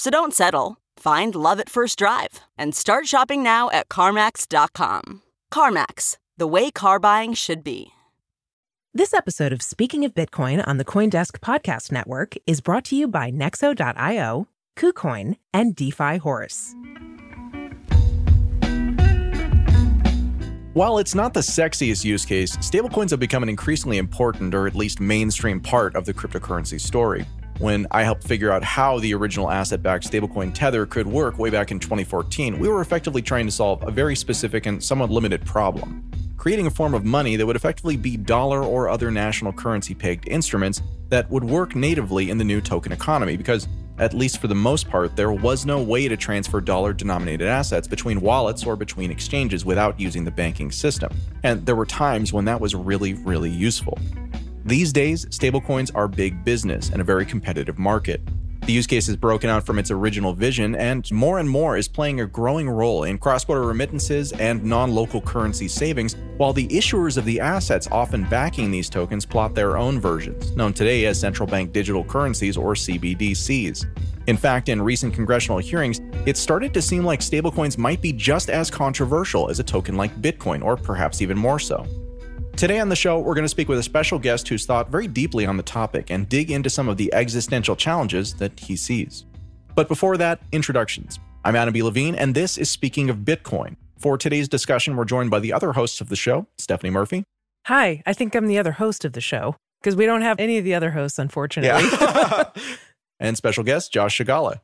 So don't settle. Find love at first drive and start shopping now at CarMax.com. CarMax, the way car buying should be. This episode of Speaking of Bitcoin on the Coindesk Podcast Network is brought to you by Nexo.io, KuCoin, and DeFi Horse. While it's not the sexiest use case, stablecoins have become an increasingly important or at least mainstream part of the cryptocurrency story. When I helped figure out how the original asset backed stablecoin Tether could work way back in 2014, we were effectively trying to solve a very specific and somewhat limited problem creating a form of money that would effectively be dollar or other national currency pegged instruments that would work natively in the new token economy because at least for the most part, there was no way to transfer dollar denominated assets between wallets or between exchanges without using the banking system. And there were times when that was really, really useful. These days, stablecoins are big business and a very competitive market. The use case is broken out from its original vision and more and more is playing a growing role in cross border remittances and non local currency savings, while the issuers of the assets often backing these tokens plot their own versions, known today as central bank digital currencies or CBDCs. In fact, in recent congressional hearings, it started to seem like stablecoins might be just as controversial as a token like Bitcoin, or perhaps even more so. Today on the show, we're going to speak with a special guest who's thought very deeply on the topic and dig into some of the existential challenges that he sees. But before that, introductions. I'm Adam B. Levine, and this is Speaking of Bitcoin. For today's discussion, we're joined by the other hosts of the show, Stephanie Murphy. Hi, I think I'm the other host of the show because we don't have any of the other hosts, unfortunately. Yeah. and special guest, Josh Scigala.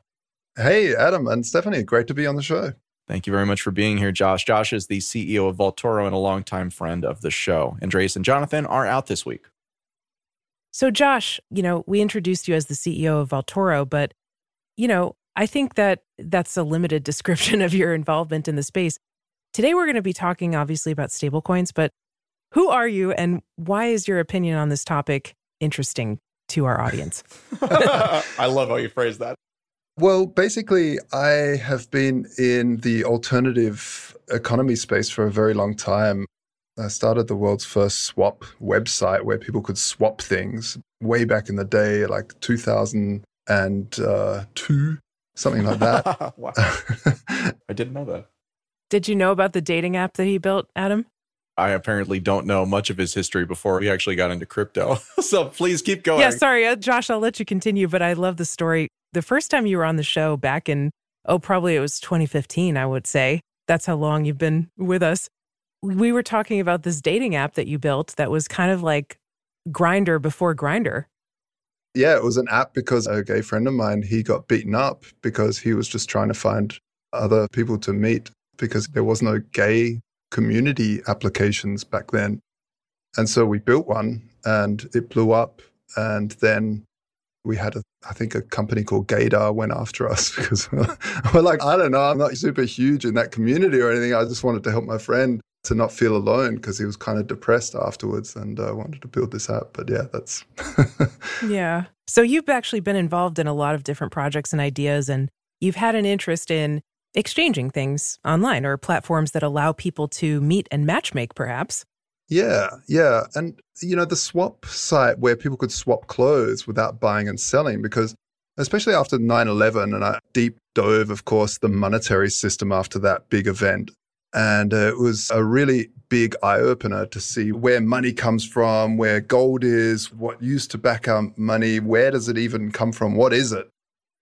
Hey, Adam and Stephanie, great to be on the show. Thank you very much for being here, Josh. Josh is the CEO of Vaultoro and a longtime friend of the show. Andreas and Jonathan are out this week. So, Josh, you know, we introduced you as the CEO of Vaultoro, but, you know, I think that that's a limited description of your involvement in the space. Today, we're going to be talking obviously about stablecoins, but who are you and why is your opinion on this topic interesting to our audience? I love how you phrase that. Well, basically, I have been in the alternative economy space for a very long time. I started the world's first swap website where people could swap things way back in the day, like 2002, something like that. wow. I didn't know that. Did you know about the dating app that he built, Adam? I apparently don't know much of his history before he actually got into crypto. so please keep going. Yeah, sorry, uh, Josh, I'll let you continue, but I love the story the first time you were on the show back in, oh, probably it was 2015, I would say. That's how long you've been with us. We were talking about this dating app that you built that was kind of like Grindr before Grindr. Yeah, it was an app because a gay friend of mine, he got beaten up because he was just trying to find other people to meet because there was no gay community applications back then. And so we built one and it blew up. And then we had a I think a company called Gaydar went after us because we're like, I don't know, I'm not super huge in that community or anything. I just wanted to help my friend to not feel alone because he was kind of depressed afterwards and uh, wanted to build this app. But yeah, that's. yeah. So you've actually been involved in a lot of different projects and ideas, and you've had an interest in exchanging things online or platforms that allow people to meet and matchmake, perhaps. Yeah, yeah. And, you know, the swap site where people could swap clothes without buying and selling, because especially after 9 11, and I deep dove, of course, the monetary system after that big event. And uh, it was a really big eye opener to see where money comes from, where gold is, what used to back our money, where does it even come from, what is it?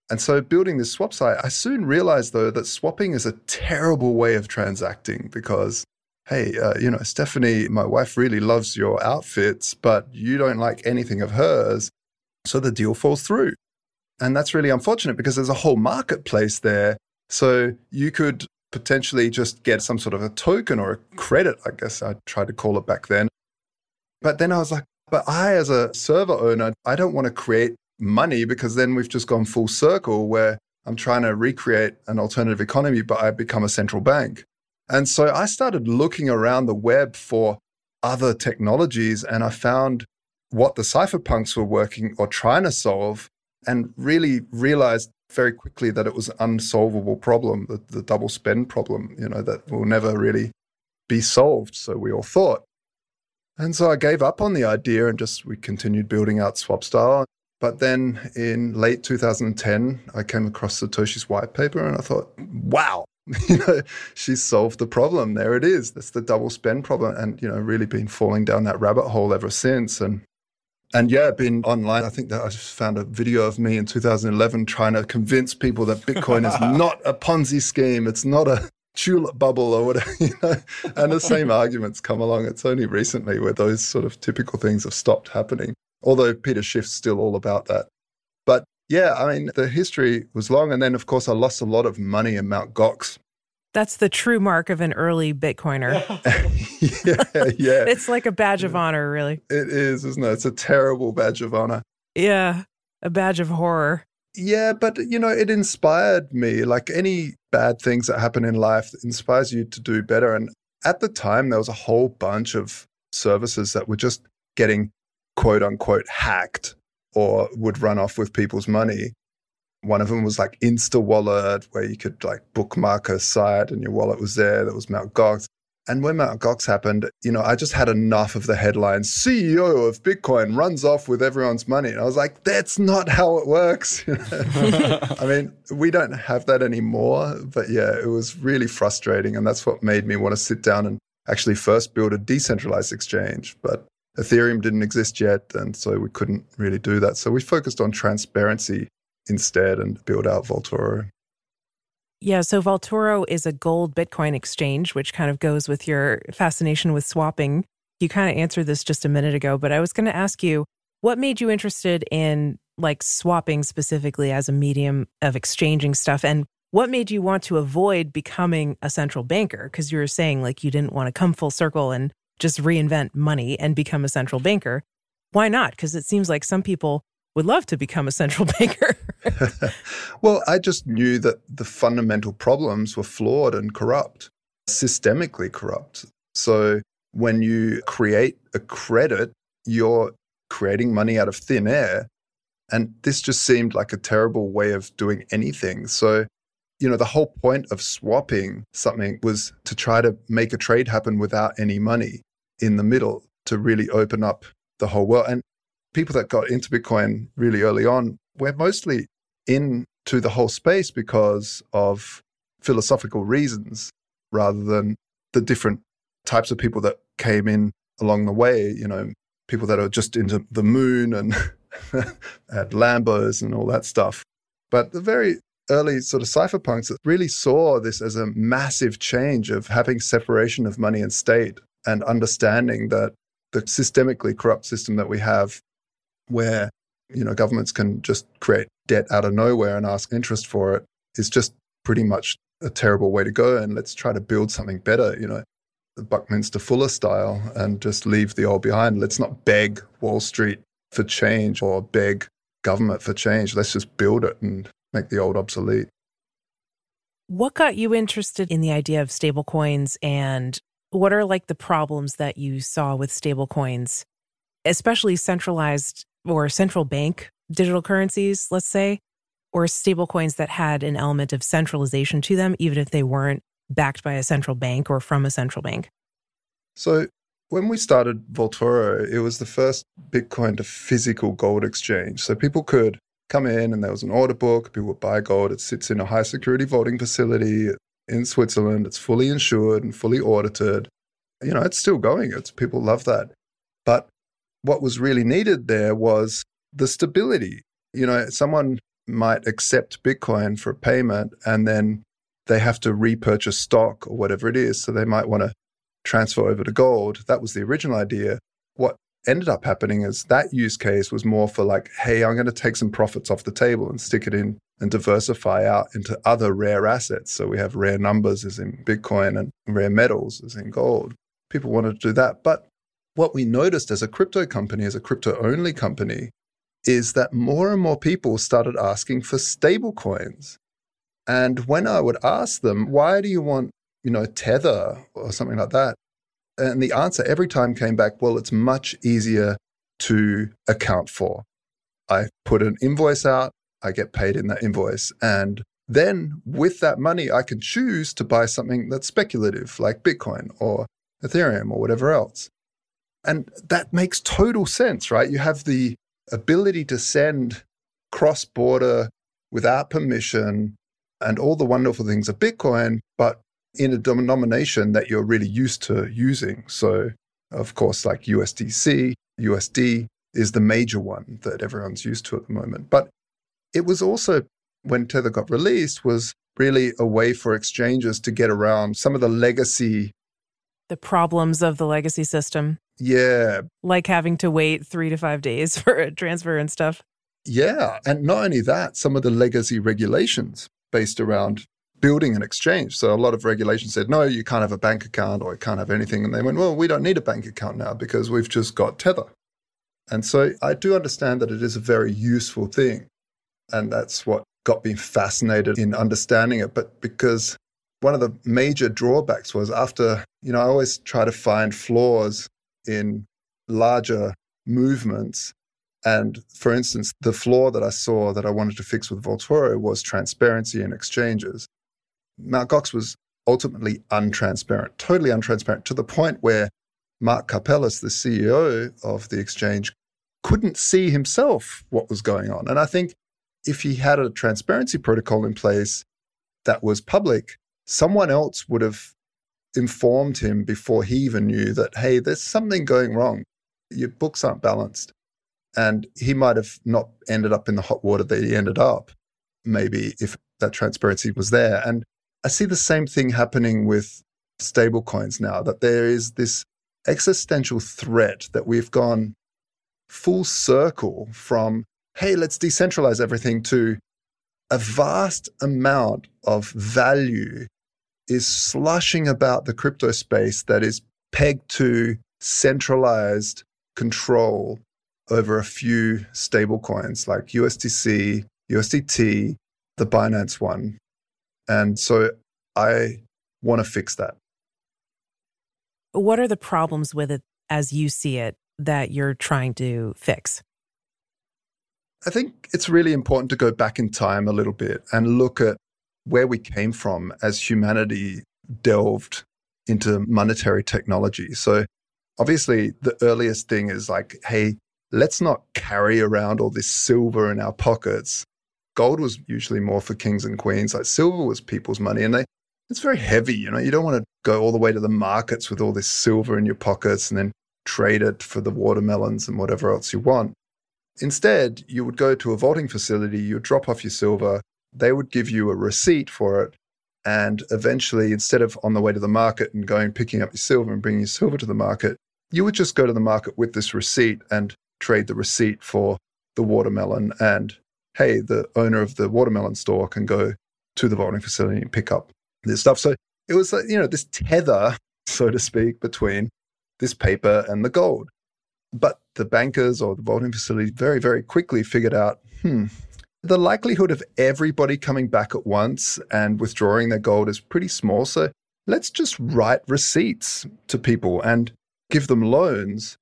And so building this swap site, I soon realized though that swapping is a terrible way of transacting because, hey, uh, you know, Stephanie, my wife really loves your outfits, but you don't like anything of hers. So the deal falls through. And that's really unfortunate because there's a whole marketplace there. So you could potentially just get some sort of a token or a credit, I guess I tried to call it back then. But then I was like, but I, as a server owner, I don't want to create money because then we've just gone full circle where I'm trying to recreate an alternative economy, but I become a central bank. And so I started looking around the web for other technologies and I found what the cypherpunks were working or trying to solve and really realized very quickly that it was an unsolvable problem, the, the double spend problem, you know, that will never really be solved. So we all thought. And so I gave up on the idea and just we continued building out SwapStyle. But then in late 2010, I came across Satoshi's white paper and I thought, wow, you know, she solved the problem. There it is. That's the double spend problem. And, you know, really been falling down that rabbit hole ever since. And and yeah, been online. I think that I just found a video of me in 2011 trying to convince people that Bitcoin is not a Ponzi scheme. It's not a tulip bubble or whatever, you know. And the same arguments come along. It's only recently where those sort of typical things have stopped happening. Although Peter Schiff's still all about that. But yeah, I mean, the history was long. And then, of course, I lost a lot of money in Mt. Gox that's the true mark of an early Bitcoiner. yeah, yeah. it's like a badge of honor, really. It is, isn't it? It's a terrible badge of honor. Yeah, a badge of horror. Yeah, but you know, it inspired me. Like any bad things that happen in life inspires you to do better. And at the time, there was a whole bunch of services that were just getting quote unquote hacked or would run off with people's money. One of them was like Instawallet, where you could like bookmark a site and your wallet was there. That was Mt. Gox. And when Mt. Gox happened, you know, I just had enough of the headlines. CEO of Bitcoin runs off with everyone's money. And I was like, that's not how it works. I mean, we don't have that anymore. But yeah, it was really frustrating. And that's what made me want to sit down and actually first build a decentralized exchange. But Ethereum didn't exist yet. And so we couldn't really do that. So we focused on transparency instead and build out Vaultoro. Yeah, so Vaultoro is a gold Bitcoin exchange, which kind of goes with your fascination with swapping. You kind of answered this just a minute ago, but I was going to ask you what made you interested in like swapping specifically as a medium of exchanging stuff and what made you want to avoid becoming a central banker because you were saying like you didn't want to come full circle and just reinvent money and become a central banker why not because it seems like some people would love to become a central banker. well, I just knew that the fundamental problems were flawed and corrupt, systemically corrupt. So when you create a credit, you're creating money out of thin air. And this just seemed like a terrible way of doing anything. So, you know, the whole point of swapping something was to try to make a trade happen without any money in the middle to really open up the whole world. And people that got into Bitcoin really early on were mostly into the whole space because of philosophical reasons rather than the different types of people that came in along the way, you know, people that are just into the moon and had Lambos and all that stuff. But the very early sort of cypherpunks really saw this as a massive change of having separation of money and state and understanding that the systemically corrupt system that we have where you know governments can just create debt out of nowhere and ask interest for it is just pretty much a terrible way to go. And let's try to build something better you know the buckminster fuller style and just leave the old behind. Let's not beg wall street for change or beg government for change. Let's just build it and make the old obsolete. What got you interested in the idea of stablecoins and what are like the problems that you saw with stablecoins especially centralized or central bank digital currencies, let's say, or stablecoins that had an element of centralization to them, even if they weren't backed by a central bank or from a central bank? So, when we started Vaultoro, it was the first Bitcoin to physical gold exchange. So, people could come in and there was an order book, people would buy gold. It sits in a high security vaulting facility in Switzerland. It's fully insured and fully audited. You know, it's still going. It's people love that. But what was really needed there was the stability. You know, someone might accept Bitcoin for a payment and then they have to repurchase stock or whatever it is. So they might want to transfer over to gold. That was the original idea. What ended up happening is that use case was more for like, hey, I'm going to take some profits off the table and stick it in and diversify out into other rare assets. So we have rare numbers as in Bitcoin and rare metals as in gold. People wanted to do that. But what we noticed as a crypto company, as a crypto only company, is that more and more people started asking for stable coins. And when I would ask them, why do you want, you know, Tether or something like that? And the answer every time came back, well, it's much easier to account for. I put an invoice out, I get paid in that invoice. And then with that money, I can choose to buy something that's speculative, like Bitcoin or Ethereum or whatever else. And that makes total sense, right? You have the ability to send cross border without permission and all the wonderful things of Bitcoin, but in a denomination that you're really used to using. So, of course, like USDC, USD is the major one that everyone's used to at the moment. But it was also, when Tether got released, was really a way for exchanges to get around some of the legacy. The problems of the legacy system. Yeah. Like having to wait three to five days for a transfer and stuff. Yeah. And not only that, some of the legacy regulations based around building an exchange. So a lot of regulations said, no, you can't have a bank account or you can't have anything. And they went, well, we don't need a bank account now because we've just got Tether. And so I do understand that it is a very useful thing. And that's what got me fascinated in understanding it. But because one of the major drawbacks was after, you know, I always try to find flaws in larger movements. And for instance, the flaw that I saw that I wanted to fix with Vaultoro was transparency in exchanges. Mt. Gox was ultimately untransparent, totally untransparent, to the point where Mark Karpelès, the CEO of the exchange, couldn't see himself what was going on. And I think if he had a transparency protocol in place that was public, someone else would have informed him before he even knew that, hey, there's something going wrong. Your books aren't balanced. And he might have not ended up in the hot water that he ended up, maybe if that transparency was there. And I see the same thing happening with stablecoins now, that there is this existential threat that we've gone full circle from hey, let's decentralize everything to a vast amount of value is slushing about the crypto space that is pegged to centralized control over a few stable coins like USDC, USDT, the Binance one. And so I want to fix that. What are the problems with it as you see it that you're trying to fix? I think it's really important to go back in time a little bit and look at where we came from as humanity delved into monetary technology. So, obviously, the earliest thing is like, hey, let's not carry around all this silver in our pockets. Gold was usually more for kings and queens. Like silver was people's money, and they it's very heavy. You know, you don't want to go all the way to the markets with all this silver in your pockets and then trade it for the watermelons and whatever else you want. Instead, you would go to a vaulting facility, you would drop off your silver, they would give you a receipt for it. And eventually, instead of on the way to the market and going picking up your silver and bringing your silver to the market, you would just go to the market with this receipt and trade the receipt for the watermelon. And hey, the owner of the watermelon store can go to the vaulting facility and pick up this stuff. So it was like, you know, this tether, so to speak, between this paper and the gold. But the bankers or the vaulting facility very, very quickly figured out hmm, the likelihood of everybody coming back at once and withdrawing their gold is pretty small. So let's just write receipts to people and give them loans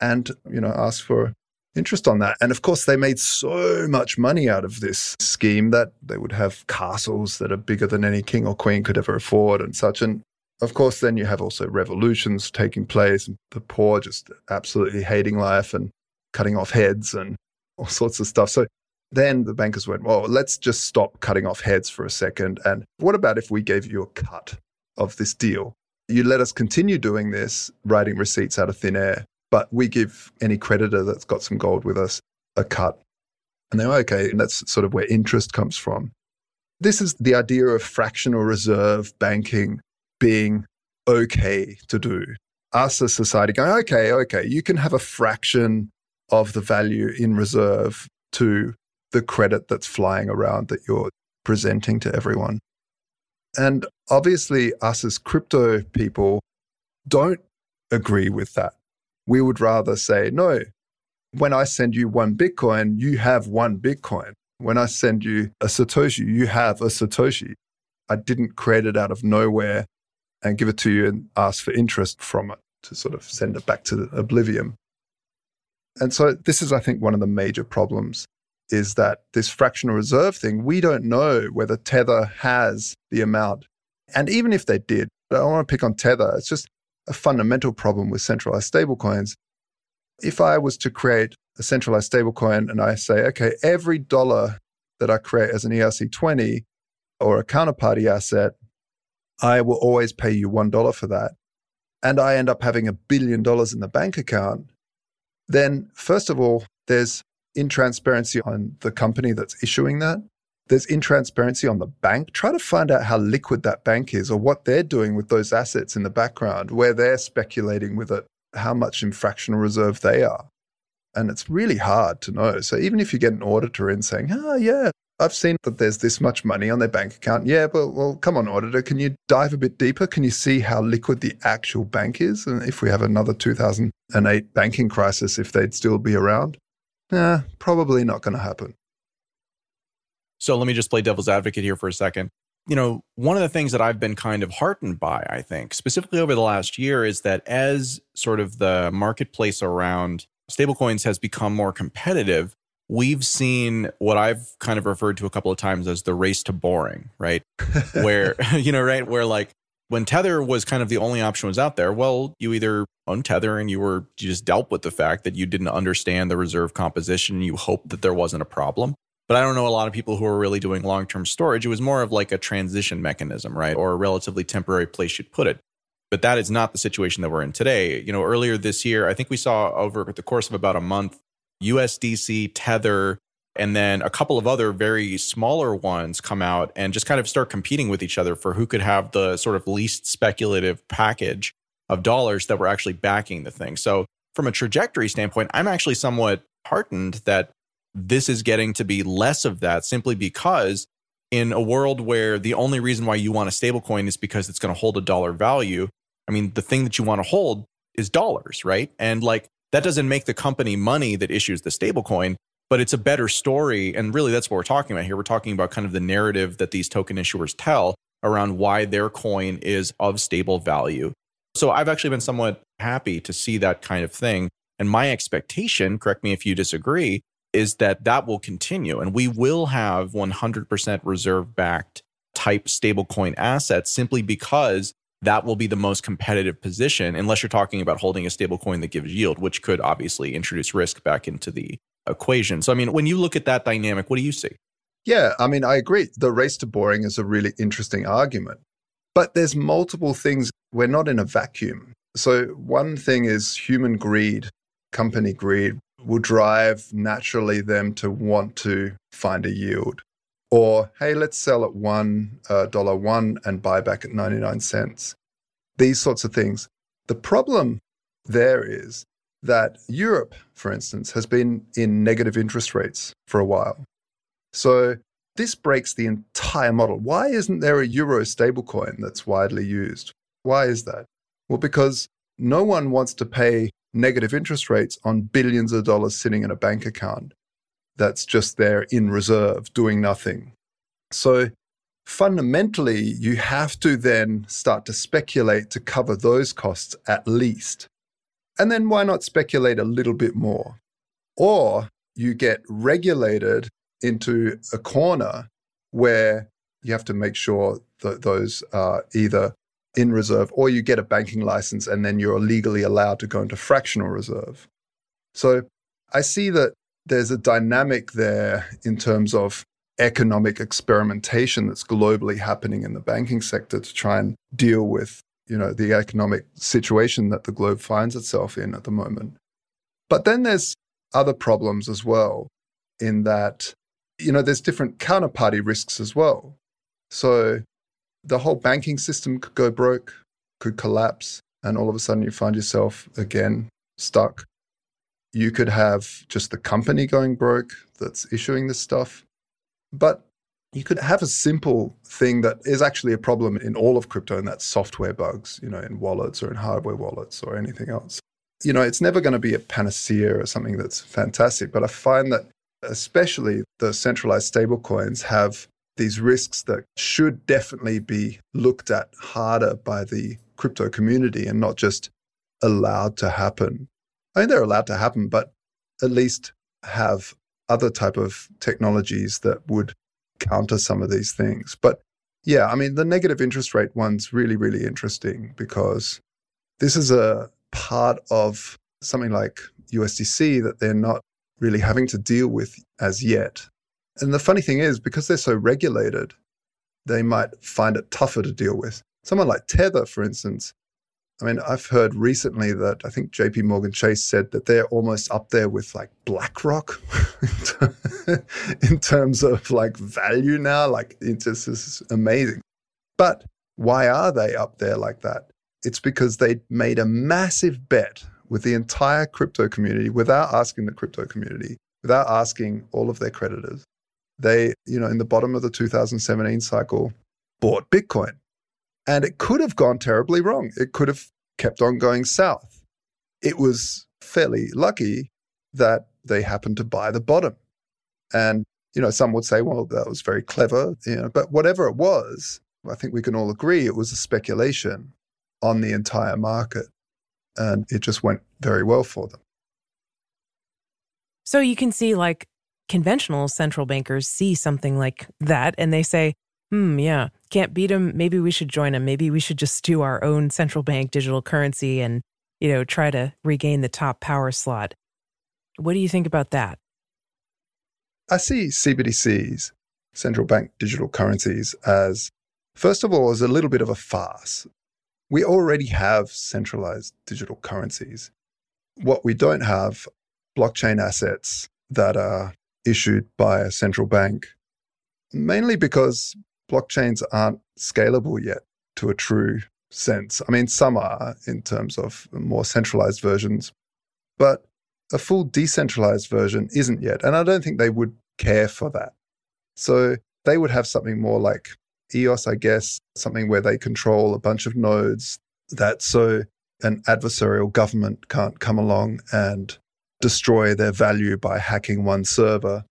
and, you know, ask for interest on that. And of course, they made so much money out of this scheme that they would have castles that are bigger than any king or queen could ever afford and such. And of course, then you have also revolutions taking place, and the poor just absolutely hating life and cutting off heads and all sorts of stuff. So then the bankers went, well, let's just stop cutting off heads for a second. And what about if we gave you a cut of this deal? You let us continue doing this, writing receipts out of thin air, but we give any creditor that's got some gold with us a cut. And they're okay, and that's sort of where interest comes from. This is the idea of fractional reserve banking being okay to do. Us as society going, okay, okay, you can have a fraction of the value in reserve to the credit that's flying around that you're presenting to everyone. And obviously, us as crypto people don't agree with that. We would rather say, no, when I send you one Bitcoin, you have one Bitcoin. When I send you a Satoshi, you have a Satoshi. I didn't create it out of nowhere and give it to you and ask for interest from it to sort of send it back to oblivion. And so this is, I think, one of the major problems is that this fractional reserve thing, we don't know whether Tether has the amount. And even if they did, I don't want to pick on Tether, it's just a fundamental problem with centralized stablecoins. If I was to create a centralized stablecoin and I say, okay, every dollar that I create as an ERC20 or a counterparty asset, I will always pay you $1 for that. And I end up having a billion dollars in the bank account. Then, first of all, there's intransparency on the company that's issuing that. There's intransparency on the bank. Try to find out how liquid that bank is or what they're doing with those assets in the background, where they're speculating with it, how much in fractional reserve they are. And it's really hard to know. So even if you get an auditor in saying, oh, yeah, I've seen that there's this much money on their bank account. Yeah, but well, come on, auditor, can you dive a bit deeper? Can you see how liquid the actual bank is? And if we have another 2008 banking crisis, if they'd still be around? Nah, probably not going to happen. So let me just play devil's advocate here for a second. You know, one of the things that I've been kind of heartened by, I think, specifically over the last year, is that as sort of the marketplace around stablecoins has become more competitive, we've seen what I've kind of referred to a couple of times as the race to boring, right? where, you know, right, where like when Tether was kind of the only option was out there, well, you either untether and you were you just dealt with the fact that you didn't understand the reserve composition. You hoped that there wasn't a problem. But I don't know a lot of people who are really doing long term storage. It was more of like a transition mechanism, right? Or a relatively temporary place you'd put it. But that is not the situation that we're in today. You know, earlier this year, I think we saw over the course of about a month, USDC, Tether, and then a couple of other very smaller ones come out and just kind of start competing with each other for who could have the sort of least speculative package of dollars that were actually backing the thing. So, from a trajectory standpoint, I'm actually somewhat heartened that this is getting to be less of that simply because in a world where the only reason why you want a stablecoin is because it's going to hold a dollar value, I mean, the thing that you want to hold is dollars, right? And like that doesn't make the company money that issues the stablecoin but it's a better story. And really, that's what we're talking about here. We're talking about kind of the narrative that these token issuers tell around why their coin is of stable value. So I've actually been somewhat happy to see that kind of thing. And my expectation, correct me if you disagree, is that that will continue and we will have 100% reserve backed type stablecoin assets simply because that will be the most competitive position unless you're talking about holding a stablecoin that gives yield which could obviously introduce risk back into the equation. So, I mean, when you look at that dynamic, what do you see? Yeah, I mean, I agree. The race to boring is a really interesting argument. But there's multiple things. We're not in a vacuum. So, one thing is human greed, company greed will drive naturally them to want to find a yield. Or, hey, let's sell at one uh, one and buy back at 99 cents. These sorts of things. The problem there is that Europe, for instance, has been in negative interest rates for a while. So this breaks the entire model. Why isn't there a euro stablecoin that's widely used? Why is that? Well, because no one wants to pay negative interest rates on billions of dollars sitting in a bank account that's just there in reserve doing nothing. So fundamentally, you have to then start to speculate to cover those costs at least. And then why not speculate a little bit more? Or you get regulated into a corner where you have to make sure that those are either in reserve or you get a banking license and then you're legally allowed to go into fractional reserve. So I see that there's a dynamic there in terms of economic experimentation that's globally happening in the banking sector to try and deal with you know, the economic situation that the globe finds itself in at the moment. But then there's other problems as well. in that, you know, there's different counterparty risks as well. So the whole banking system could go broke, could collapse, and all of a sudden you find yourself again stuck. You could have just the company going broke that's issuing this stuff. But you could have a simple thing that is actually a problem in all of crypto, and that's software bugs, you know, in wallets or in hardware wallets or anything else. You know, it's never going to be a panacea or something that's fantastic, but I find that especially the centralized stablecoins have these risks that should definitely be looked at harder by the crypto community and not just allowed to happen. I mean, they're allowed to happen, but at least have other type of technologies that would counter some of these things. But yeah, I mean, the negative interest rate one's really, really interesting because this is a part of something like USDC that they're not really having to deal with as yet. And the funny thing is, because they're so regulated, they might find it tougher to deal with. Someone like Tether, for instance, I mean, I've heard recently that I think JP Morgan Chase said that they're almost up there with like BlackRock in terms of like value now. Like it's just is amazing. But why are they up there like that? It's because they made a massive bet with the entire crypto community without asking the crypto community, without asking all of their creditors. They, you know, in the bottom of the 2017 cycle, bought Bitcoin. And it could have gone terribly wrong. It could have kept on going south. It was fairly lucky that they happened to buy the bottom. And, you know, some would say, well, that was very clever, you know, but whatever it was, I think we can all agree it was a speculation on the entire market. And it just went very well for them. So you can see, like, conventional central bankers see something like that and they say, hmm, yeah, can't beat them. Maybe we should join them. Maybe we should just do our own central bank digital currency and, you know, try to regain the top power slot. What do you think about that? I see CBDCs, central bank digital currencies, as, first of all, as a little bit of a farce. We already have centralized digital currencies. What we don't have, blockchain assets that are issued by a central bank, mainly because blockchains aren't scalable yet to a true sense. I mean, some are in terms of more centralized versions, but a full decentralized version isn't yet. And I don't think they would care for that. So they would have something more like EOS, I guess, something where they control a bunch of nodes that so an adversarial government can't come along and destroy their value by hacking one server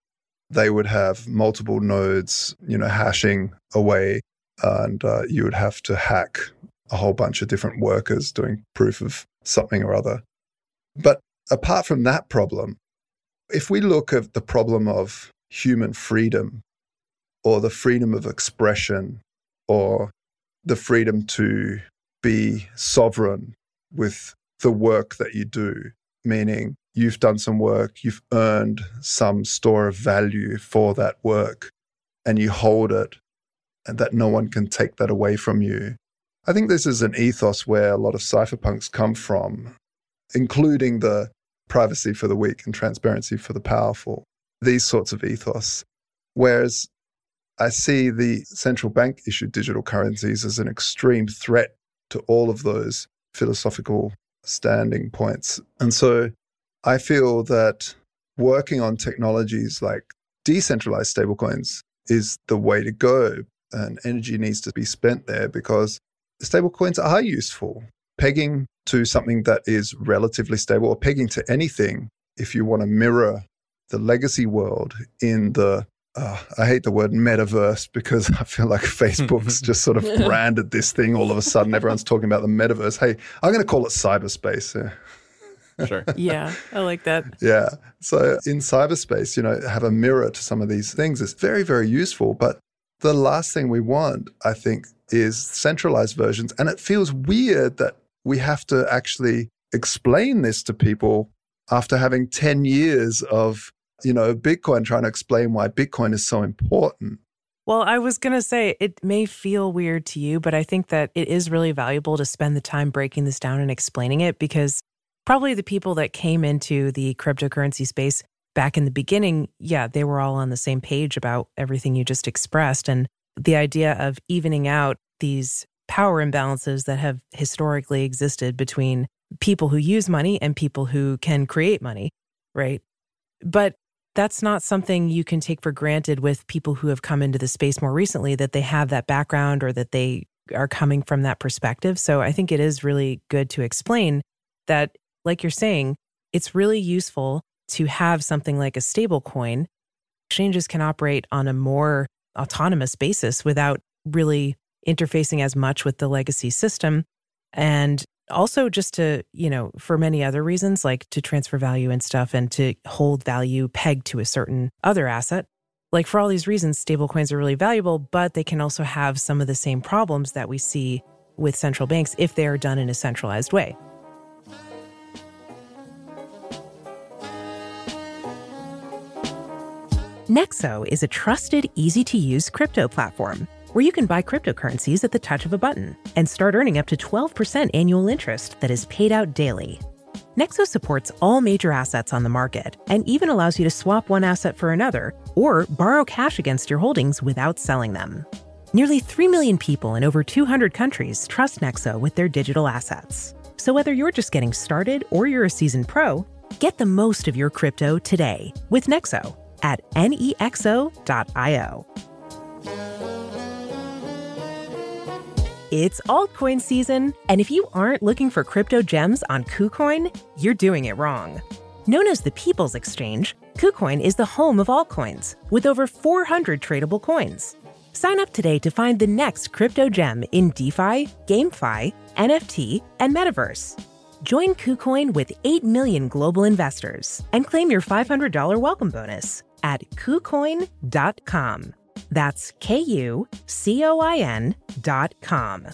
they would have multiple nodes, you know, hashing away, and uh, you would have to hack a whole bunch of different workers doing proof of something or other. But apart from that problem, if we look at the problem of human freedom or the freedom of expression or the freedom to be sovereign with the work that you do, meaning you've done some work, you've earned some store of value for that work, and you hold it, and that no one can take that away from you. I think this is an ethos where a lot of cypherpunks come from, including the privacy for the weak and transparency for the powerful, these sorts of ethos. Whereas I see the central bank issued digital currencies as an extreme threat to all of those philosophical standing points. And so I feel that working on technologies like decentralized stablecoins is the way to go. And energy needs to be spent there because stablecoins are useful. Pegging to something that is relatively stable or pegging to anything, if you want to mirror the legacy world in the uh, I hate the word metaverse because I feel like Facebook's just sort of branded this thing all of a sudden. Everyone's talking about the metaverse. Hey, I'm going to call it cyberspace. Sure. yeah, I like that. Yeah. So in cyberspace, you know, have a mirror to some of these things is very, very useful. But the last thing we want, I think, is centralized versions. And it feels weird that we have to actually explain this to people after having 10 years of, you know, Bitcoin trying to explain why Bitcoin is so important. Well, I was going to say it may feel weird to you, but I think that it is really valuable to spend the time breaking this down and explaining it because probably the people that came into the cryptocurrency space back in the beginning, yeah, they were all on the same page about everything you just expressed. And the idea of evening out these power imbalances that have historically existed between people who use money and people who can create money, right? But that's not something you can take for granted with people who have come into the space more recently that they have that background or that they are coming from that perspective. So I think it is really good to explain that, like you're saying, it's really useful to have something like a stable coin. Exchanges can operate on a more autonomous basis without really interfacing as much with the legacy system. And also just to, you know, for many other reasons, like to transfer value and stuff and to hold value pegged to a certain other asset. Like for all these reasons, stablecoins are really valuable, but they can also have some of the same problems that we see with central banks if they are done in a centralized way. Nexo is a trusted, easy to use crypto platform where you can buy cryptocurrencies at the touch of a button and start earning up to 12% annual interest that is paid out daily. Nexo supports all major assets on the market and even allows you to swap one asset for another or borrow cash against your holdings without selling them. Nearly 3 million people in over 200 countries trust Nexo with their digital assets. So whether you're just getting started or you're a seasoned pro, get the most of your crypto today with Nexo at nexo.io. It's altcoin season, and if you aren't looking for crypto gems on KuCoin, you're doing it wrong. Known as the People's Exchange, KuCoin is the home of altcoins, with over 400 tradable coins. Sign up today to find the next crypto gem in DeFi, GameFi, NFT, and Metaverse. Join KuCoin with 8 million global investors and claim your $500 welcome bonus at KuCoin.com. That's K U C O I N dot com.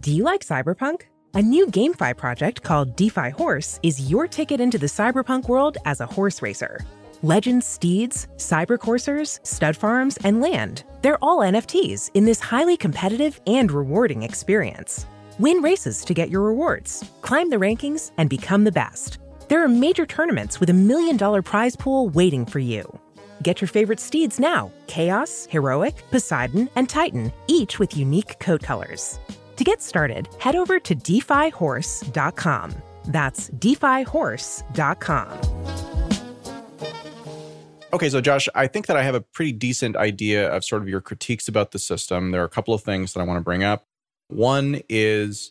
Do you like cyberpunk? A new GameFi project called DeFi Horse is your ticket into the cyberpunk world as a horse racer. Legends, steeds, cyber coursers, stud farms, and land. They're all NFTs in this highly competitive and rewarding experience. Win races to get your rewards, climb the rankings, and become the best. There are major tournaments with a million dollar prize pool waiting for you. Get your favorite steeds now Chaos, Heroic, Poseidon, and Titan, each with unique coat colors. To get started, head over to defihorse.com. That's defihorse.com. Okay, so Josh, I think that I have a pretty decent idea of sort of your critiques about the system. There are a couple of things that I want to bring up. One is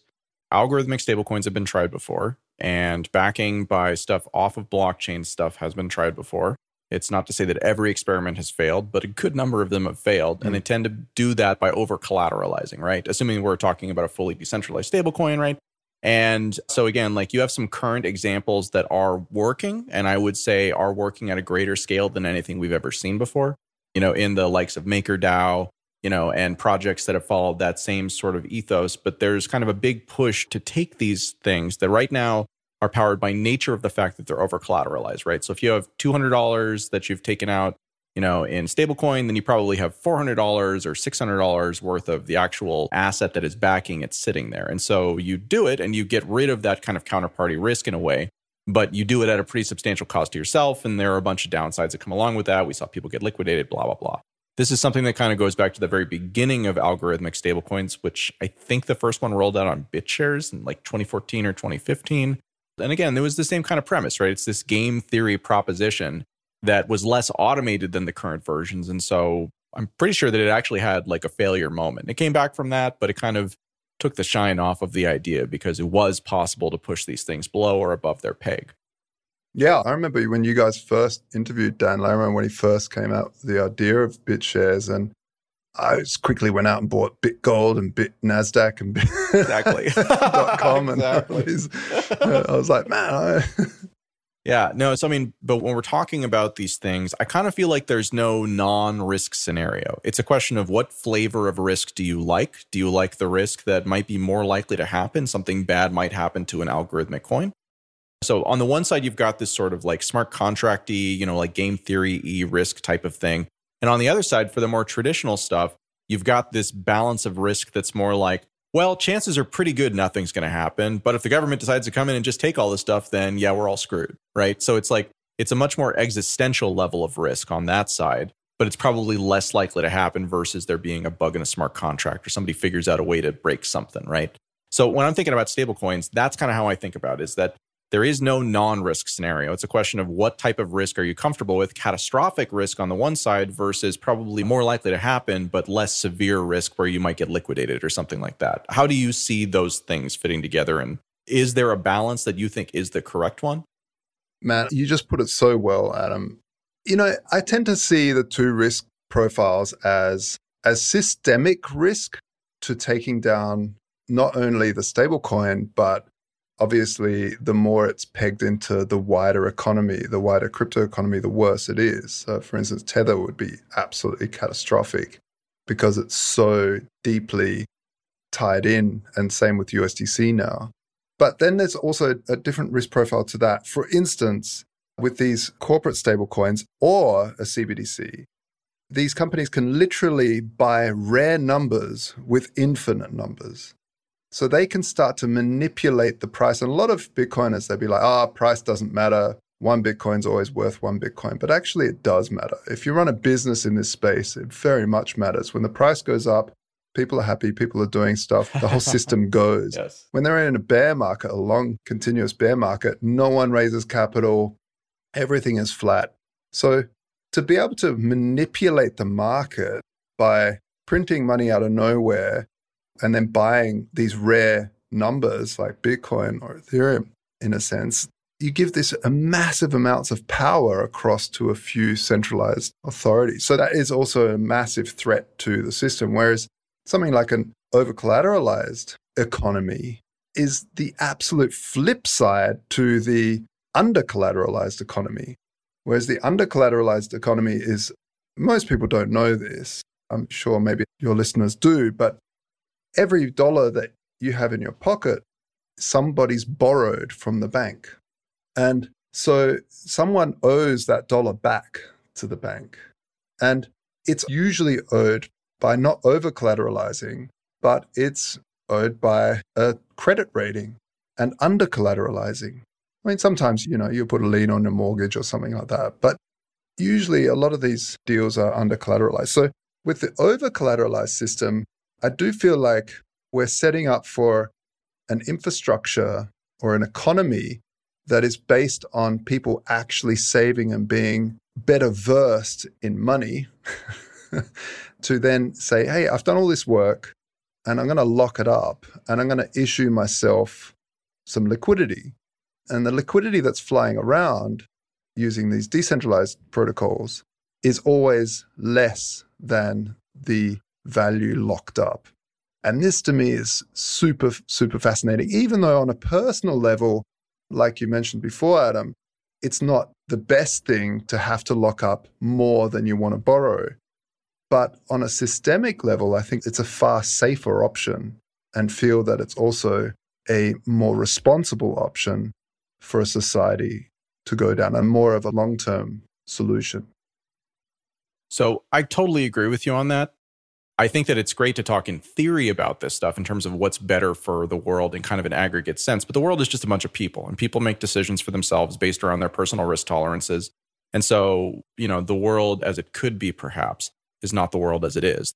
algorithmic stablecoins have been tried before and backing by stuff off of blockchain stuff has been tried before. It's not to say that every experiment has failed, but a good number of them have failed. Mm. And they tend to do that by over collateralizing, right? Assuming we're talking about a fully decentralized stablecoin, right? And so, again, like you have some current examples that are working, and I would say are working at a greater scale than anything we've ever seen before. You know, in the likes of MakerDAO, you know, and projects that have followed that same sort of ethos. But there's kind of a big push to take these things that right now are powered by nature of the fact that they're over collateralized, right? So if you have $200 that you've taken out, you know, in stablecoin, then you probably have $400 or $600 worth of the actual asset that is backing it sitting there. And so you do it and you get rid of that kind of counterparty risk in a way, but you do it at a pretty substantial cost to yourself. And there are a bunch of downsides that come along with that. We saw people get liquidated, blah, blah, blah. This is something that kind of goes back to the very beginning of algorithmic stablecoins, which I think the first one rolled out on BitShares in like 2014 or 2015. And again, there was the same kind of premise, right? It's this game theory proposition that was less automated than the current versions. And so I'm pretty sure that it actually had like a failure moment. It came back from that, but it kind of took the shine off of the idea because it was possible to push these things below or above their peg. Yeah, I remember when you guys first interviewed Dan Larimer when he first came out with the idea of BitShares, and I just quickly went out and bought BitGold and Bit Nasdaq and Bit exactly dot com exactly. and. I was like, man. I... yeah, no. So I mean, but when we're talking about these things, I kind of feel like there's no non-risk scenario. It's a question of what flavor of risk do you like? Do you like the risk that might be more likely to happen? Something bad might happen to an algorithmic coin. So on the one side, you've got this sort of like smart contracty, you know, like game theory e risk type of thing. And on the other side, for the more traditional stuff, you've got this balance of risk that's more like well, chances are pretty good nothing's going to happen. But if the government decides to come in and just take all this stuff, then yeah, we're all screwed, right? So it's like, it's a much more existential level of risk on that side, but it's probably less likely to happen versus there being a bug in a smart contract or somebody figures out a way to break something, right? So when I'm thinking about stablecoins, that's kind of how I think about it, is that there is no non risk scenario. It's a question of what type of risk are you comfortable with? Catastrophic risk on the one side versus probably more likely to happen, but less severe risk where you might get liquidated or something like that. How do you see those things fitting together? And is there a balance that you think is the correct one? Man, you just put it so well, Adam. You know, I tend to see the two risk profiles as as systemic risk to taking down not only the stablecoin, but obviously, the more it's pegged into the wider economy, the wider crypto economy, the worse it is. So, for instance, Tether would be absolutely catastrophic because it's so deeply tied in, and same with USDC now. But then there's also a different risk profile to that. For instance, with these corporate stablecoins or a CBDC, these companies can literally buy rare numbers with infinite numbers. So they can start to manipulate the price. And a lot of Bitcoiners, they'd be like, ah, oh, price doesn't matter. One Bitcoin's always worth one Bitcoin. But actually, it does matter. If you run a business in this space, it very much matters. When the price goes up, people are happy, people are doing stuff, the whole system goes. yes. When they're in a bear market, a long, continuous bear market, no one raises capital, everything is flat. So to be able to manipulate the market by printing money out of nowhere and then buying these rare numbers like Bitcoin or Ethereum, in a sense, you give this a massive amounts of power across to a few centralized authorities. So that is also a massive threat to the system. Whereas something like an over collateralized economy is the absolute flip side to the under collateralized economy. Whereas the under collateralized economy is, most people don't know this. I'm sure maybe your listeners do, but every dollar that you have in your pocket, somebody's borrowed from the bank. And so someone owes that dollar back to the bank. And it's usually owed by not over collateralizing, but it's owed by a credit rating and under collateralizing. I mean, sometimes, you know, you put a lien on a mortgage or something like that, but usually a lot of these deals are under collateralized. So with the over collateralized system, I do feel like we're setting up for an infrastructure or an economy that is based on people actually saving and being better versed in money to then say, hey, I've done all this work and I'm going to lock it up and I'm going to issue myself some liquidity. And the liquidity that's flying around using these decentralized protocols is always less than the value locked up. And this to me is super, super fascinating, even though on a personal level, like you mentioned before, Adam, it's not the best thing to have to lock up more than you want to borrow. But on a systemic level, I think it's a far safer option and feel that it's also a more responsible option for a society to go down and more of a long term solution. So I totally agree with you on that. I think that it's great to talk in theory about this stuff in terms of what's better for the world in kind of an aggregate sense. But the world is just a bunch of people, and people make decisions for themselves based around their personal risk tolerances. And so, you know, the world as it could be perhaps is not the world as it is.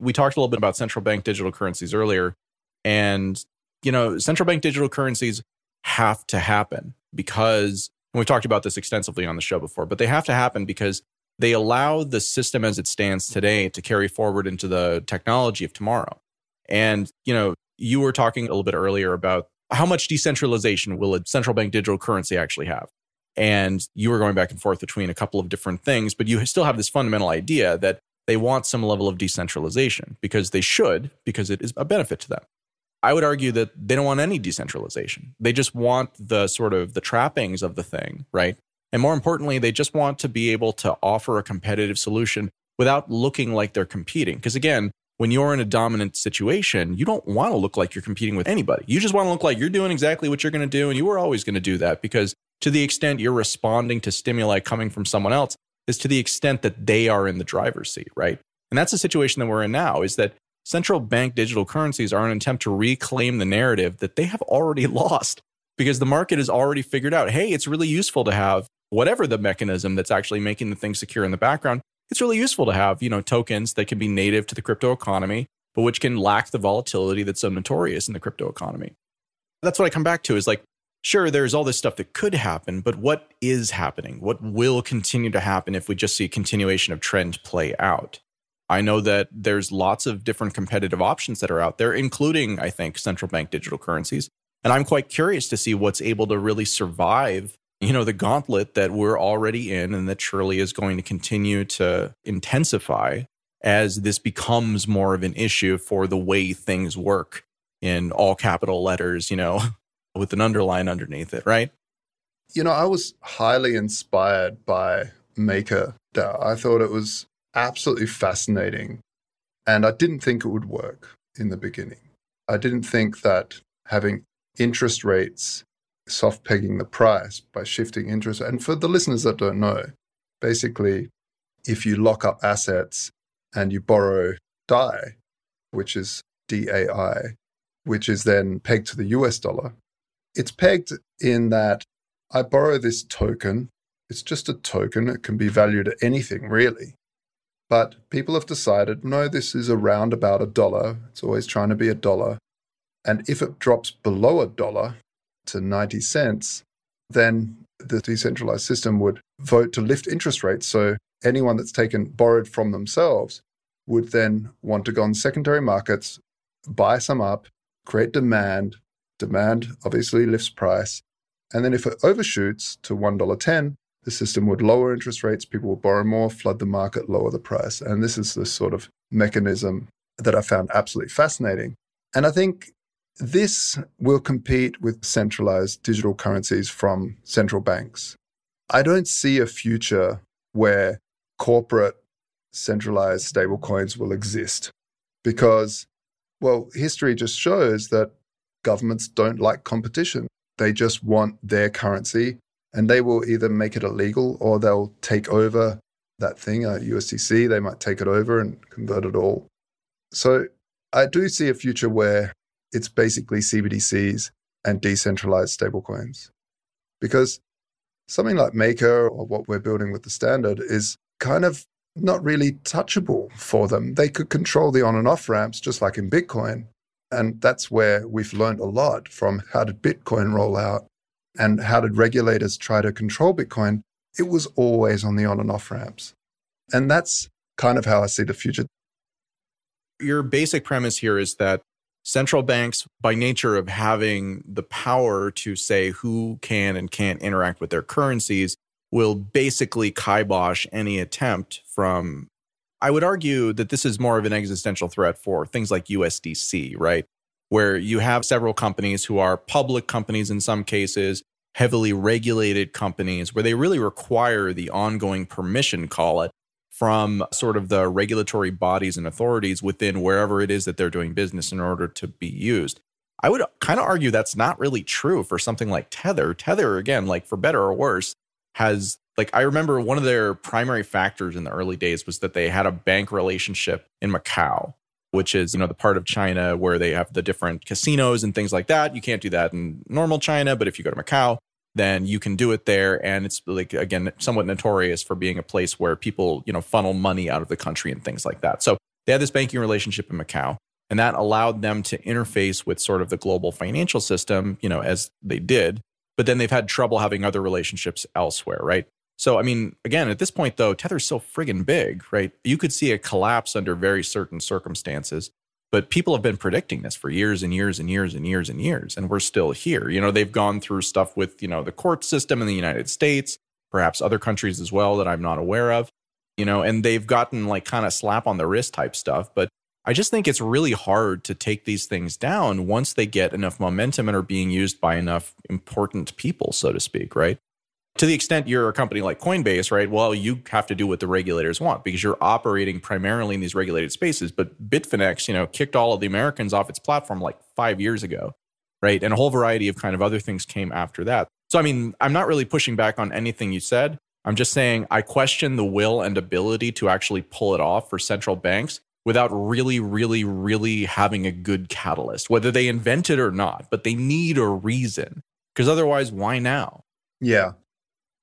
We talked a little bit about central bank digital currencies earlier. And, you know, central bank digital currencies have to happen because, and we've talked about this extensively on the show before, but they have to happen because they allow the system as it stands today to carry forward into the technology of tomorrow. And, you know, you were talking a little bit earlier about how much decentralization will a central bank digital currency actually have? And you were going back and forth between a couple of different things, but you still have this fundamental idea that they want some level of decentralization because they should, because it is a benefit to them. I would argue that they don't want any decentralization. They just want the sort of the trappings of the thing, right? And more importantly, they just want to be able to offer a competitive solution without looking like they're competing. Because again, when you're in a dominant situation, you don't want to look like you're competing with anybody. You just want to look like you're doing exactly what you're going to do. And you were always going to do that because to the extent you're responding to stimuli coming from someone else is to the extent that they are in the driver's seat, right? And that's the situation that we're in now is that central bank digital currencies are an attempt to reclaim the narrative that they have already lost because the market has already figured out hey, it's really useful to have whatever the mechanism that's actually making the thing secure in the background. It's really useful to have, you know, tokens that can be native to the crypto economy, but which can lack the volatility that's so notorious in the crypto economy. That's what I come back to is like, sure, there's all this stuff that could happen, but what is happening? What will continue to happen if we just see a continuation of trend play out? I know that there's lots of different competitive options that are out there, including, I think, central bank digital currencies. And I'm quite curious to see what's able to really survive, you know, the gauntlet that we're already in and that surely is going to continue to intensify as this becomes more of an issue for the way things work in all capital letters, you know, with an underline underneath it, right? You know, I was highly inspired by Maker. I thought it was absolutely fascinating. And I didn't think it would work in the beginning. I didn't think that having interest rates soft pegging the price by shifting interest. And for the listeners that don't know, basically, if you lock up assets and you borrow DAI, which is DAI, which is then pegged to the US dollar, it's pegged in that I borrow this token. It's just a token. It can be valued at anything, really. But people have decided no, this is around about a dollar. It's always trying to be a dollar. And if it drops below a dollar to 90 cents, then the decentralized system would vote to lift interest rates. So anyone that's taken borrowed from themselves would then want to go on secondary markets, buy some up, create demand. Demand obviously lifts price. And then if it overshoots to $1.10, the system would lower interest rates, people would borrow more, flood the market, lower the price. And this is the sort of mechanism that I found absolutely fascinating. And I think this will compete with centralized digital currencies from central banks. I don't see a future where corporate centralized stablecoins will exist because, well, history just shows that governments don't like competition. They just want their currency and they will either make it illegal or they'll take over that thing, uh, USDC, they might take it over and convert it all. So I do see a future where it's basically CBDCs and decentralized stablecoins. Because something like Maker or what we're building with the standard is kind of not really touchable for them. They could control the on and off ramps just like in Bitcoin. And that's where we've learned a lot from how did Bitcoin roll out and how did regulators try to control Bitcoin. It was always on the on and off ramps. And that's kind of how I see the future. Your basic premise here is that central banks, by nature of having the power to say who can and can't interact with their currencies, will basically kibosh any attempt from. I would argue that this is more of an existential threat for things like USDC, right? Where you have several companies who are public companies in some cases, heavily regulated companies, where they really require the ongoing permission, call it, from sort of the regulatory bodies and authorities within wherever it is that they're doing business in order to be used. I would kind of argue that's not really true for something like Tether. Tether, again, like for better or worse, has like I remember one of their primary factors in the early days was that they had a bank relationship in Macau, which is, you know, the part of China where they have the different casinos and things like that. You can't do that in normal China, but if you go to Macau, then you can do it there. And it's like, again, somewhat notorious for being a place where people, you know, funnel money out of the country and things like that. So they had this banking relationship in Macau. And that allowed them to interface with sort of the global financial system, you know, as they did. But then they've had trouble having other relationships elsewhere, right? So, I mean, again, at this point, though, Tether's so friggin' big, right? You could see a collapse under very certain circumstances. But people have been predicting this for years and years and years and years and years, and we're still here. You know, they've gone through stuff with, you know, the court system in the United States, perhaps other countries as well that I'm not aware of, you know, and they've gotten like kind of slap on the wrist type stuff. But I just think it's really hard to take these things down once they get enough momentum and are being used by enough important people, so to speak, right? To the extent you're a company like Coinbase, right? Well, you have to do what the regulators want because you're operating primarily in these regulated spaces. But Bitfinex, you know, kicked all of the Americans off its platform like five years ago, right? And a whole variety of kind of other things came after that. So, I mean, I'm not really pushing back on anything you said. I'm just saying I question the will and ability to actually pull it off for central banks without really, really, really having a good catalyst, whether they invent it or not, but they need a reason. Because otherwise, why now? Yeah.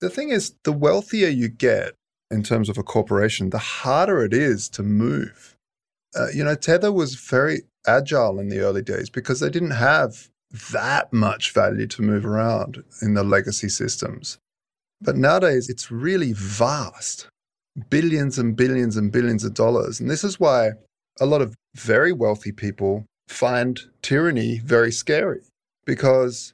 The thing is, the wealthier you get in terms of a corporation, the harder it is to move. Uh, you know, Tether was very agile in the early days because they didn't have that much value to move around in the legacy systems. But nowadays, it's really vast billions and billions and billions of dollars. And this is why a lot of very wealthy people find tyranny very scary because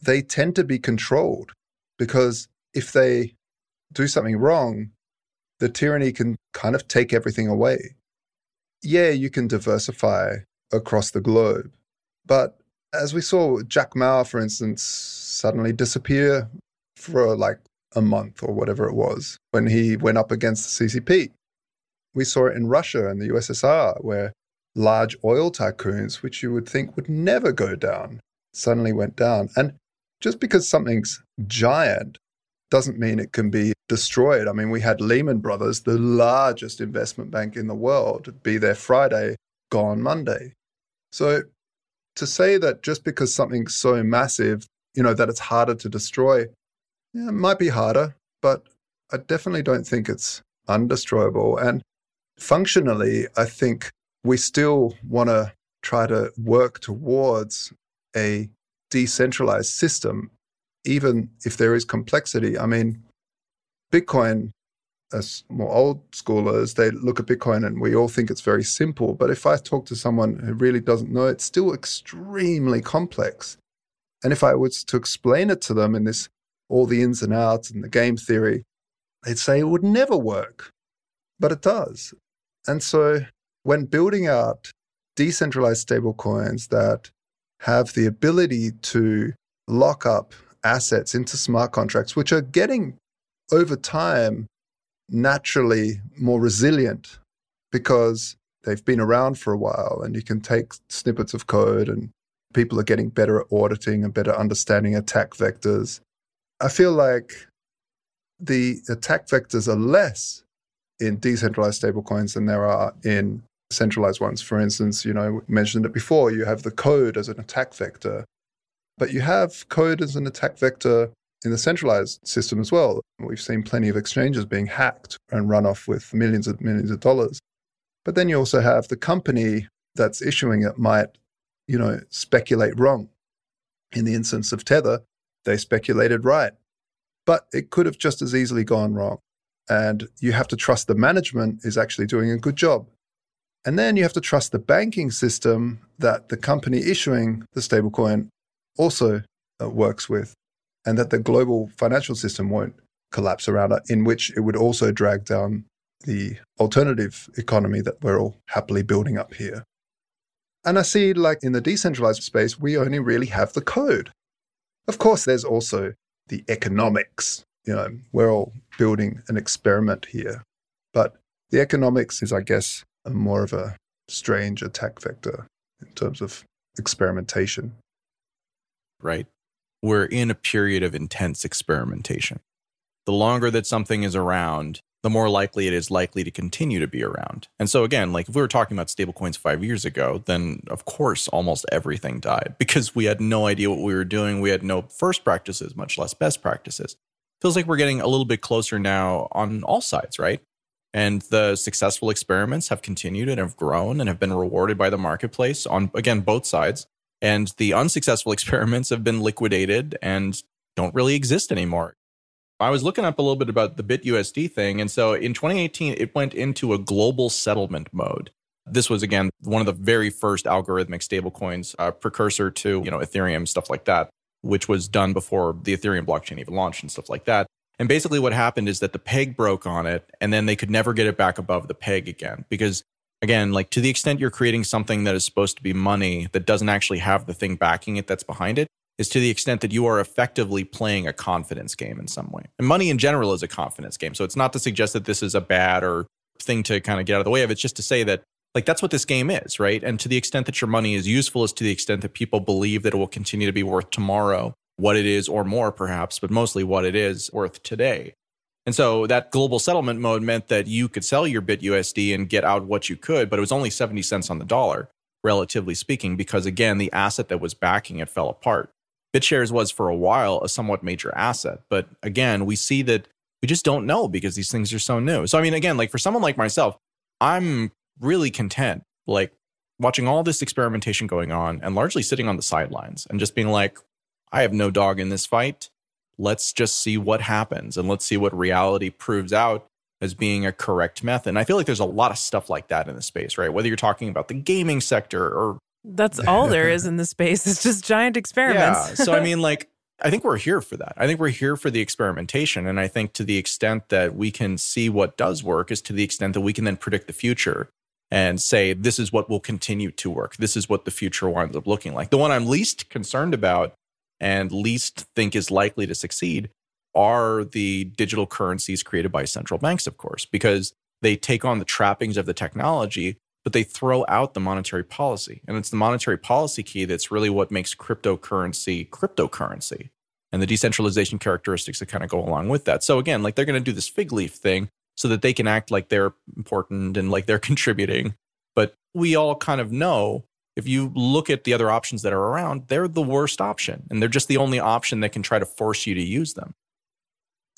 they tend to be controlled. Because if they do something wrong, the tyranny can kind of take everything away. Yeah, you can diversify across the globe. But as we saw Jack Ma, for instance, suddenly disappear for like a month or whatever it was when he went up against the CCP. We saw it in Russia and the USSR, where large oil tycoons, which you would think would never go down, suddenly went down. And just because something's giant doesn't mean it can be destroyed. I mean, we had Lehman Brothers, the largest investment bank in the world, be there Friday, gone Monday. So to say that just because something's so massive, you know, that it's harder to destroy, yeah, it might be harder, but I definitely don't think it's undestroyable. And functionally, I think we still want to try to work towards a decentralized system, even if there is complexity. I mean, Bitcoin, as more old schoolers, they look at Bitcoin and we all think it's very simple. But if I talk to someone who really doesn't know, it's still extremely complex. And if I was to explain it to them in this all the ins and outs and the game theory, they'd say it would never work. But it does. And so when building out decentralized stablecoins that have the ability to lock up assets into smart contracts, which are getting over time naturally more resilient because they've been around for a while and you can take snippets of code and people are getting better at auditing and better understanding attack vectors I feel like the attack vectors are less in decentralized stablecoins than there are in centralized ones. For instance, you know, mentioned it before, you have the code as an attack vector, but you have code as an attack vector in the centralized system as well. We've seen plenty of exchanges being hacked and run off with millions and millions of dollars. But then you also have the company that's issuing it might, you know, speculate wrong. In the instance of Tether, they speculated right. But it could have just as easily gone wrong. And you have to trust the management is actually doing a good job. And then you have to trust the banking system that the company issuing the stablecoin also uh, works with, and that the global financial system won't collapse around it, in which it would also drag down the alternative economy that we're all happily building up here. And I see, like in the decentralized space, we only really have the code. Of course, there's also the economics. You know, we're all building an experiment here. But the economics is, I guess, more of a strange attack vector in terms of experimentation. Right. We're in a period of intense experimentation. The longer that something is around, the more likely it is likely to continue to be around. And so again, like if we were talking about stablecoins 5 years ago, then of course almost everything died because we had no idea what we were doing. We had no first practices, much less best practices. Feels like we're getting a little bit closer now on all sides, right? And the successful experiments have continued and have grown and have been rewarded by the marketplace on again both sides. And the unsuccessful experiments have been liquidated and don't really exist anymore. I was looking up a little bit about the BitUSD thing. And so in 2018, it went into a global settlement mode. This was, again, one of the very first algorithmic stablecoins, precursor to, you know, Ethereum, stuff like that, which was done before the Ethereum blockchain even launched and stuff like that. And basically what happened is that the peg broke on it and then they could never get it back above the peg again because again, like to the extent you're creating something that is supposed to be money that doesn't actually have the thing backing it that's behind it, is to the extent that you are effectively playing a confidence game in some way. And money in general is a confidence game. So it's not to suggest that this is a bad or thing to kind of get out of the way of. It's just to say that like that's what this game is, right? And to the extent that your money is useful is to the extent that people believe that it will continue to be worth tomorrow what it is or more perhaps, but mostly what it is worth today. And so that global settlement mode meant that you could sell your bit USD and get out what you could, but it was only 70 cents on the dollar, relatively speaking, because again, the asset that was backing it fell apart. BitShares was for a while a somewhat major asset. But again, we see that we just don't know because these things are so new. So, I mean, again, like for someone like myself, I'm really content, like watching all this experimentation going on and largely sitting on the sidelines and just being like, I have no dog in this fight. Let's just see what happens and let's see what reality proves out as being a correct method. And I feel like there's a lot of stuff like that in the space, right? Whether you're talking about the gaming sector or that's all there is in the space. It's just giant experiments. Yeah. So I mean, like, I think we're here for that. I think we're here for the experimentation. And I think to the extent that we can see what does work is to the extent that we can then predict the future and say, this is what will continue to work. This is what the future winds up looking like. The one I'm least concerned about and least think is likely to succeed are the digital currencies created by central banks, of course, because they take on the trappings of the technology, but they throw out the monetary policy. And it's the monetary policy key that's really what makes cryptocurrency cryptocurrency and the decentralization characteristics that kind of go along with that. So, again, like they're going to do this fig leaf thing so that they can act like they're important and like they're contributing. But we all kind of know if you look at the other options that are around, they're the worst option. And they're just the only option that can try to force you to use them.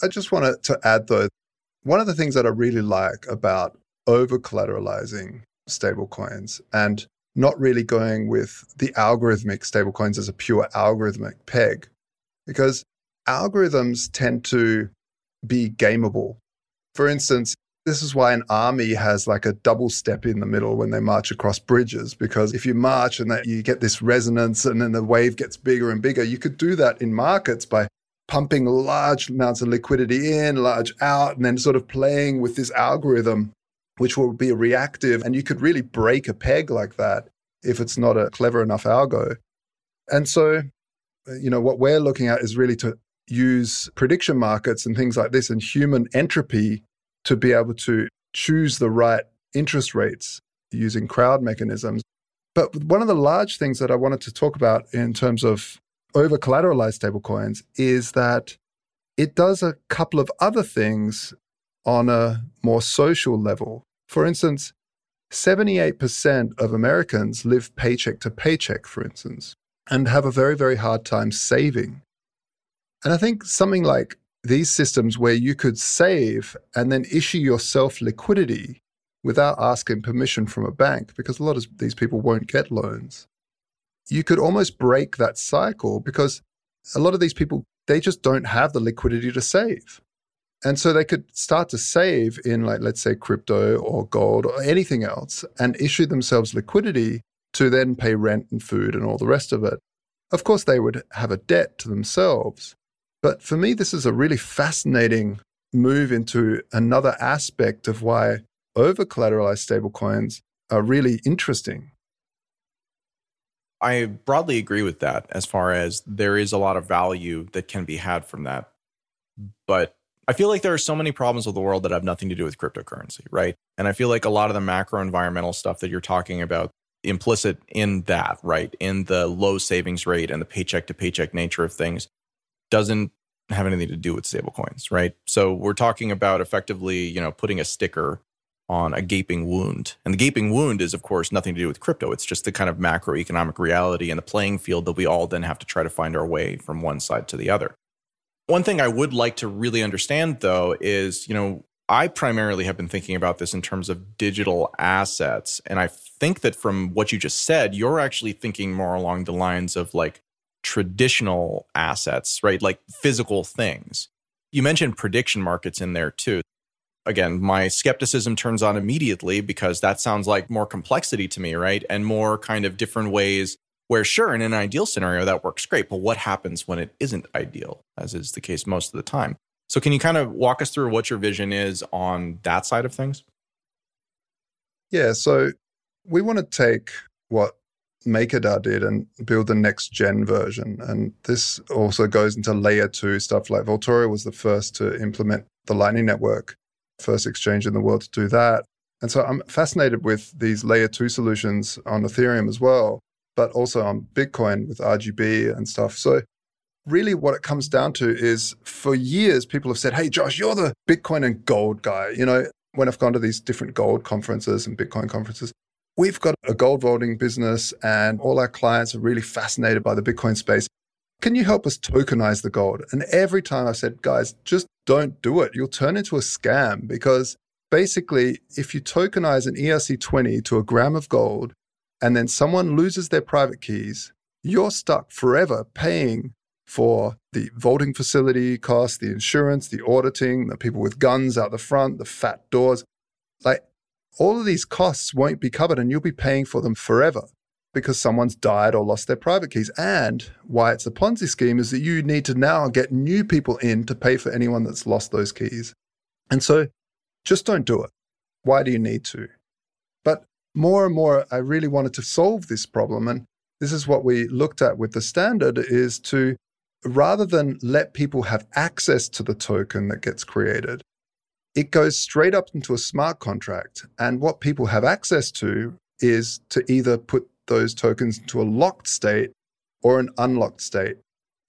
I just wanted to add, though, one of the things that I really like about over collateralizing stablecoins and not really going with the algorithmic stablecoins as a pure algorithmic peg, because algorithms tend to be gameable. For instance, this is why an army has like a double step in the middle when they march across bridges, because if you march and that you get this resonance and then the wave gets bigger and bigger, you could do that in markets by pumping large amounts of liquidity in, large out, and then sort of playing with this algorithm, which will be reactive. And you could really break a peg like that if it's not a clever enough algo. And so, you know, what we're looking at is really to use prediction markets and things like this and human entropy to be able to choose the right interest rates using crowd mechanisms. But one of the large things that I wanted to talk about in terms of over collateralized stablecoins is that it does a couple of other things on a more social level. For instance, 78% of Americans live paycheck to paycheck, for instance, and have a very, very hard time saving. And I think something like these systems where you could save and then issue yourself liquidity without asking permission from a bank, because a lot of these people won't get loans. You could almost break that cycle because a lot of these people, they just don't have the liquidity to save. And so they could start to save in, like, let's say, crypto or gold or anything else and issue themselves liquidity to then pay rent and food and all the rest of it. Of course, they would have a debt to themselves, but for me, this is a really fascinating move into another aspect of why over collateralized stablecoins are really interesting. I broadly agree with that as far as there is a lot of value that can be had from that. But I feel like there are so many problems with the world that have nothing to do with cryptocurrency, right? And I feel like a lot of the macro environmental stuff that you're talking about implicit in that, right? In the low savings rate and the paycheck to paycheck nature of things doesn't have anything to do with stablecoins, right? So we're talking about effectively, you know, putting a sticker on a gaping wound. And the gaping wound is, of course, nothing to do with crypto. It's just the kind of macroeconomic reality and the playing field that we all then have to try to find our way from one side to the other. One thing I would like to really understand, though, is, you know, I primarily have been thinking about this in terms of digital assets. And I think that from what you just said, you're actually thinking more along the lines of like traditional assets, right? Like physical things. You mentioned prediction markets in there too. Again, my skepticism turns on immediately because that sounds like more complexity to me, right? And more kind of different ways where, sure, in an ideal scenario, that works great. But what happens when it isn't ideal, as is the case most of the time? So, can you kind of walk us through what your vision is on that side of things? Yeah. So, we want to take what MakerDAO did and build the next gen version. And this also goes into layer two stuff like Vaultoro was the first to implement the Lightning Network, first exchange in the world to do that. And so I'm fascinated with these layer two solutions on Ethereum as well, but also on Bitcoin with RGB and stuff. So really what it comes down to is for years, people have said, Hey, Josh, you're the Bitcoin and gold guy. You know, when I've gone to these different gold conferences and Bitcoin conferences, we've got a gold vaulting business and all our clients are really fascinated by the Bitcoin space. Can you help us tokenize the gold? And every time I've said, guys, just don't do it. You'll turn into a scam because basically, if you tokenize an ERC20 to a gram of gold and then someone loses their private keys, you're stuck forever paying for the vaulting facility costs, the insurance, the auditing, the people with guns out the front, the fat doors. Like all of these costs won't be covered and you'll be paying for them forever because someone's died or lost their private keys. And why it's a Ponzi scheme is that you need to now get new people in to pay for anyone that's lost those keys. And so just don't do it. Why do you need to? But more and more, I really wanted to solve this problem. And this is what we looked at with the standard is to rather than let people have access to the token that gets created, it goes straight up into a smart contract. And what people have access to is to either put those tokens into a locked state or an unlocked state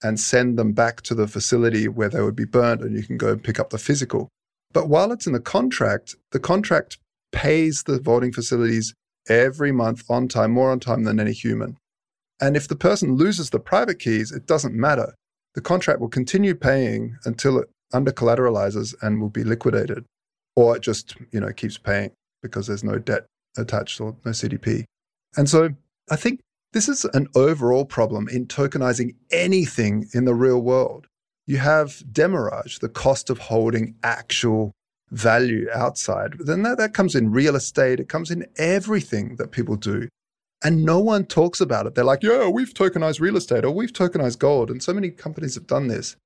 and send them back to the facility where they would be burned and you can go and pick up the physical. But while it's in the contract, the contract pays the vaulting facilities every month on time, more on time than any human. And if the person loses the private keys, it doesn't matter the contract will continue paying until it under collateralizes and will be liquidated, or it just you know keeps paying because there's no debt attached or no CDP. And so I think this is an overall problem in tokenizing anything in the real world. You have demurrage, the cost of holding actual value outside. Then that, that comes in real estate, it comes in everything that people do. And no one talks about it. They're like, yeah, we've tokenized real estate or we've tokenized gold. And so many companies have done this.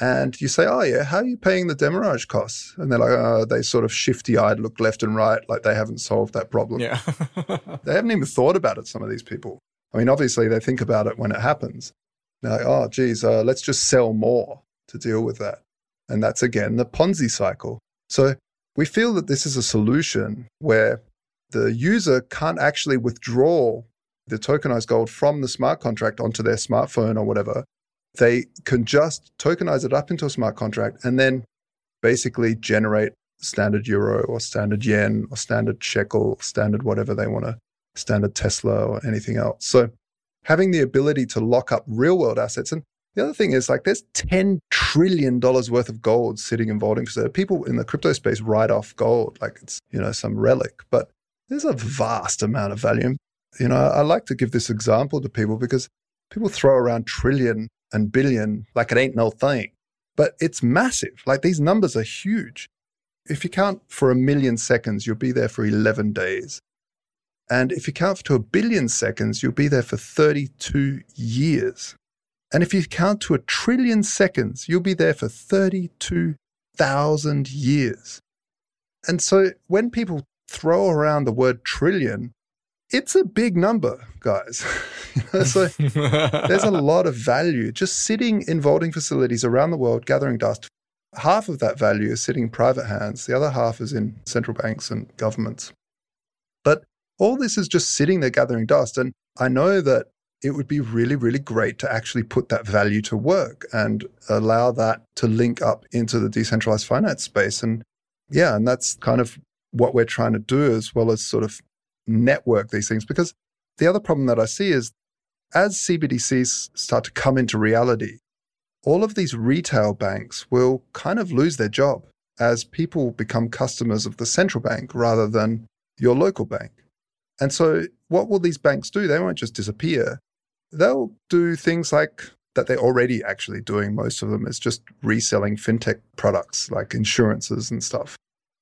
And you say, oh, yeah, how are you paying the demurrage costs? And they're like, oh, they sort of shifty eyed look left and right, like they haven't solved that problem. Yeah. they haven't even thought about it, some of these people. I mean, obviously, they think about it when it happens. They're like, oh, geez, uh, let's just sell more to deal with that. And that's again the Ponzi cycle. So we feel that this is a solution where the user can't actually withdraw the tokenized gold from the smart contract onto their smartphone or whatever. They can just tokenize it up into a smart contract and then basically generate standard euro or standard yen or standard shekel, standard whatever they want to, standard Tesla or anything else. So having the ability to lock up real world assets. And the other thing is like there's $10 trillion worth of gold sitting in vaulting. So people in the crypto space write off gold like it's, you know, some relic. But there's a vast amount of value. You know, I like to give this example to people because people throw around trillion and billion like it ain't no thing, but it's massive. Like these numbers are huge. If you count for a million seconds, you'll be there for 11 days. And if you count to a billion seconds, you'll be there for 32 years. And if you count to a trillion seconds, you'll be there for 32,000 years. And so when people throw around the word trillion, it's a big number, guys. so there's a lot of value just sitting in vaulting facilities around the world gathering dust. Half of that value is sitting in private hands, the other half is in central banks and governments. But all this is just sitting there gathering dust. And I know that it would be really, really great to actually put that value to work and allow that to link up into the decentralized finance space. And yeah, and that's kind of what we're trying to do as well as sort of network these things. Because the other problem that I see is as CBDCs start to come into reality, all of these retail banks will kind of lose their job as people become customers of the central bank rather than your local bank. And so, what will these banks do? They won't just disappear. They'll do things like that they're already actually doing. Most of them is just reselling fintech products like insurances and stuff.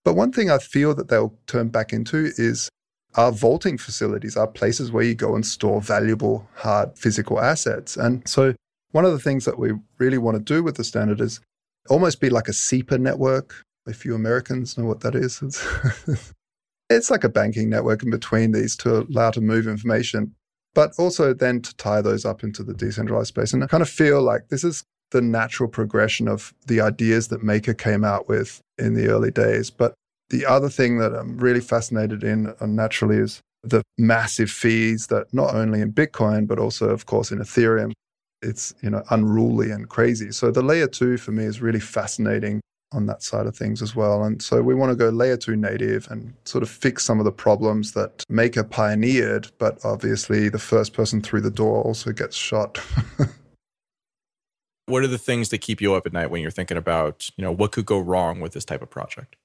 But one thing I feel that they'll turn back into is our vaulting facilities, are places where you go and store valuable, hard physical assets. And so one of the things that we really want to do with the standard is almost be like a SEPA network. If you Americans know what that is, it's, it's like a banking network in between these to allow to move information, but also then to tie those up into the decentralized space. And I kind of feel like this is the natural progression of the ideas that Maker came out with in the early days. But the other thing that I'm really fascinated in uh, naturally is the massive fees that not only in Bitcoin, but also, of course, in Ethereum, it's you know unruly and crazy. So the layer two for me is really fascinating on that side of things as well. And so we want to go layer two native and sort of fix some of the problems that Maker pioneered, but obviously the first person through the door also gets shot. what are the things that keep you up at night when you're thinking about, you know, what could go wrong with this type of project?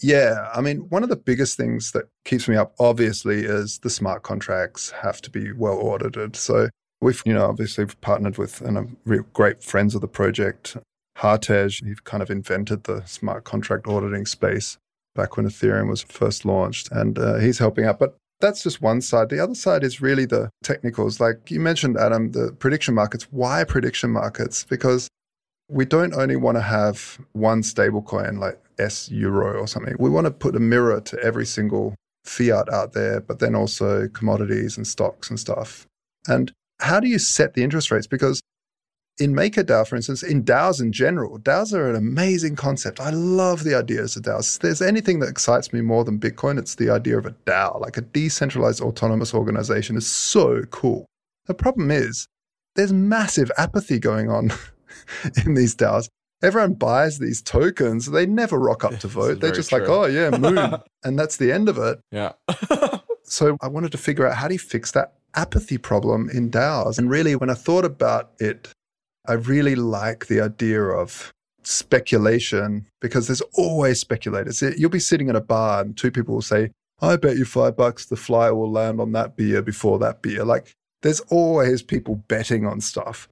Yeah, I mean, one of the biggest things that keeps me up, obviously, is the smart contracts have to be well audited. So we've, you know, obviously partnered with and are real great friends of the project. Hartej, he kind of invented the smart contract auditing space back when Ethereum was first launched, and uh, he's helping out. But that's just one side. The other side is really the technicals. Like you mentioned, Adam, the prediction markets. Why prediction markets? Because we don't only want to have one stablecoin like S euro or something. We want to put a mirror to every single fiat out there, but then also commodities and stocks and stuff. And how do you set the interest rates? Because in MakerDAO, for instance, in DAOs in general, DAOs are an amazing concept. I love the ideas of DAOs. If there's anything that excites me more than Bitcoin, it's the idea of a DAO, like a decentralized autonomous organization is so cool. The problem is there's massive apathy going on in these DAOs. Everyone buys these tokens. They never rock up to vote. They're just true. like, oh, yeah, moon. and that's the end of it. Yeah. so I wanted to figure out how do you fix that apathy problem in DAOs? And really, when I thought about it, I really like the idea of speculation because there's always speculators. You'll be sitting at a bar and two people will say, I bet you five bucks the flyer will land on that beer before that beer. Like, there's always people betting on stuff.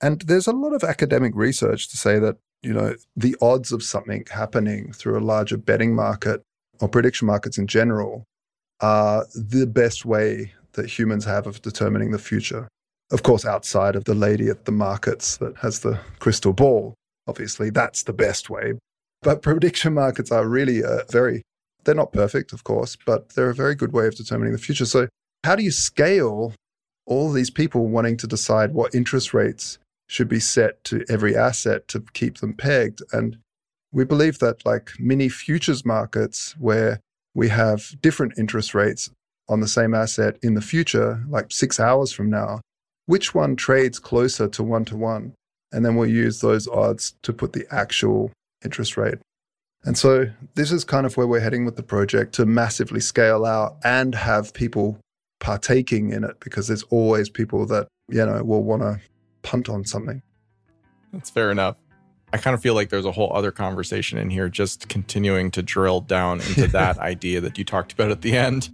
And there's a lot of academic research to say that, you know, the odds of something happening through a larger betting market or prediction markets in general are the best way that humans have of determining the future. Of course, outside of the lady at the markets that has the crystal ball, obviously that's the best way. But prediction markets are really a very, they're not perfect, of course, but they're a very good way of determining the future. So, how do you scale all these people wanting to decide what interest rates should be set to every asset to keep them pegged. And we believe that, like mini futures markets, where we have different interest rates on the same asset in the future, like six hours from now, which one trades closer to one to one? And then we'll use those odds to put the actual interest rate. And so this is kind of where we're heading with the project to massively scale out and have people partaking in it because there's always people that, you know, will want to punt on something. That's fair enough. I kind of feel like there's a whole other conversation in here, just continuing to drill down into that idea that you talked about at the end.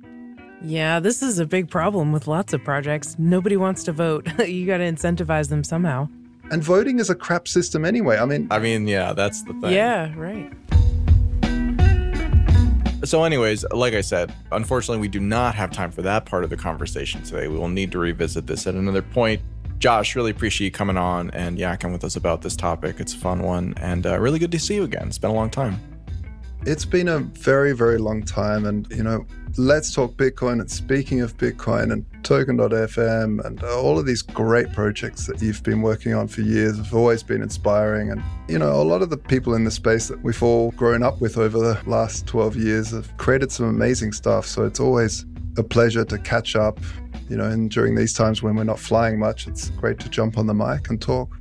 Yeah, this is a big problem with lots of projects. Nobody wants to vote. you got to incentivize them somehow. And voting is a crap system anyway. I mean, I mean, yeah, that's the thing. Yeah, right. So, anyways, like I said, unfortunately, we do not have time for that part of the conversation today. We will need to revisit this at another point. Josh, really appreciate you coming on and yakking with us about this topic. It's a fun one and uh, really good to see you again. It's been a long time. It's been a very, very long time. And, you know, let's talk Bitcoin. And speaking of Bitcoin and token.fm and all of these great projects that you've been working on for years have always been inspiring. And, you know, a lot of the people in the space that we've all grown up with over the last 12 years have created some amazing stuff. So it's always a pleasure to catch up you know, and during these times when we're not flying much, it's great to jump on the mic and talk.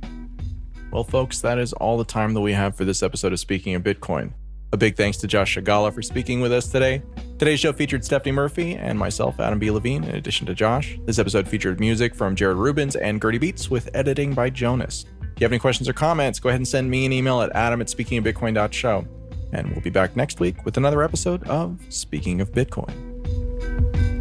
Well, folks, that is all the time that we have for this episode of Speaking of Bitcoin. A big thanks to Josh Scigala for speaking with us today. Today's show featured Stephanie Murphy and myself, Adam B. Levine, in addition to Josh. This episode featured music from Jared Rubens and Gertie Beats with editing by Jonas. If you have any questions or comments, go ahead and send me an email at adam at speakingofbitcoin.show. And we'll be back next week with another episode of Speaking of Bitcoin.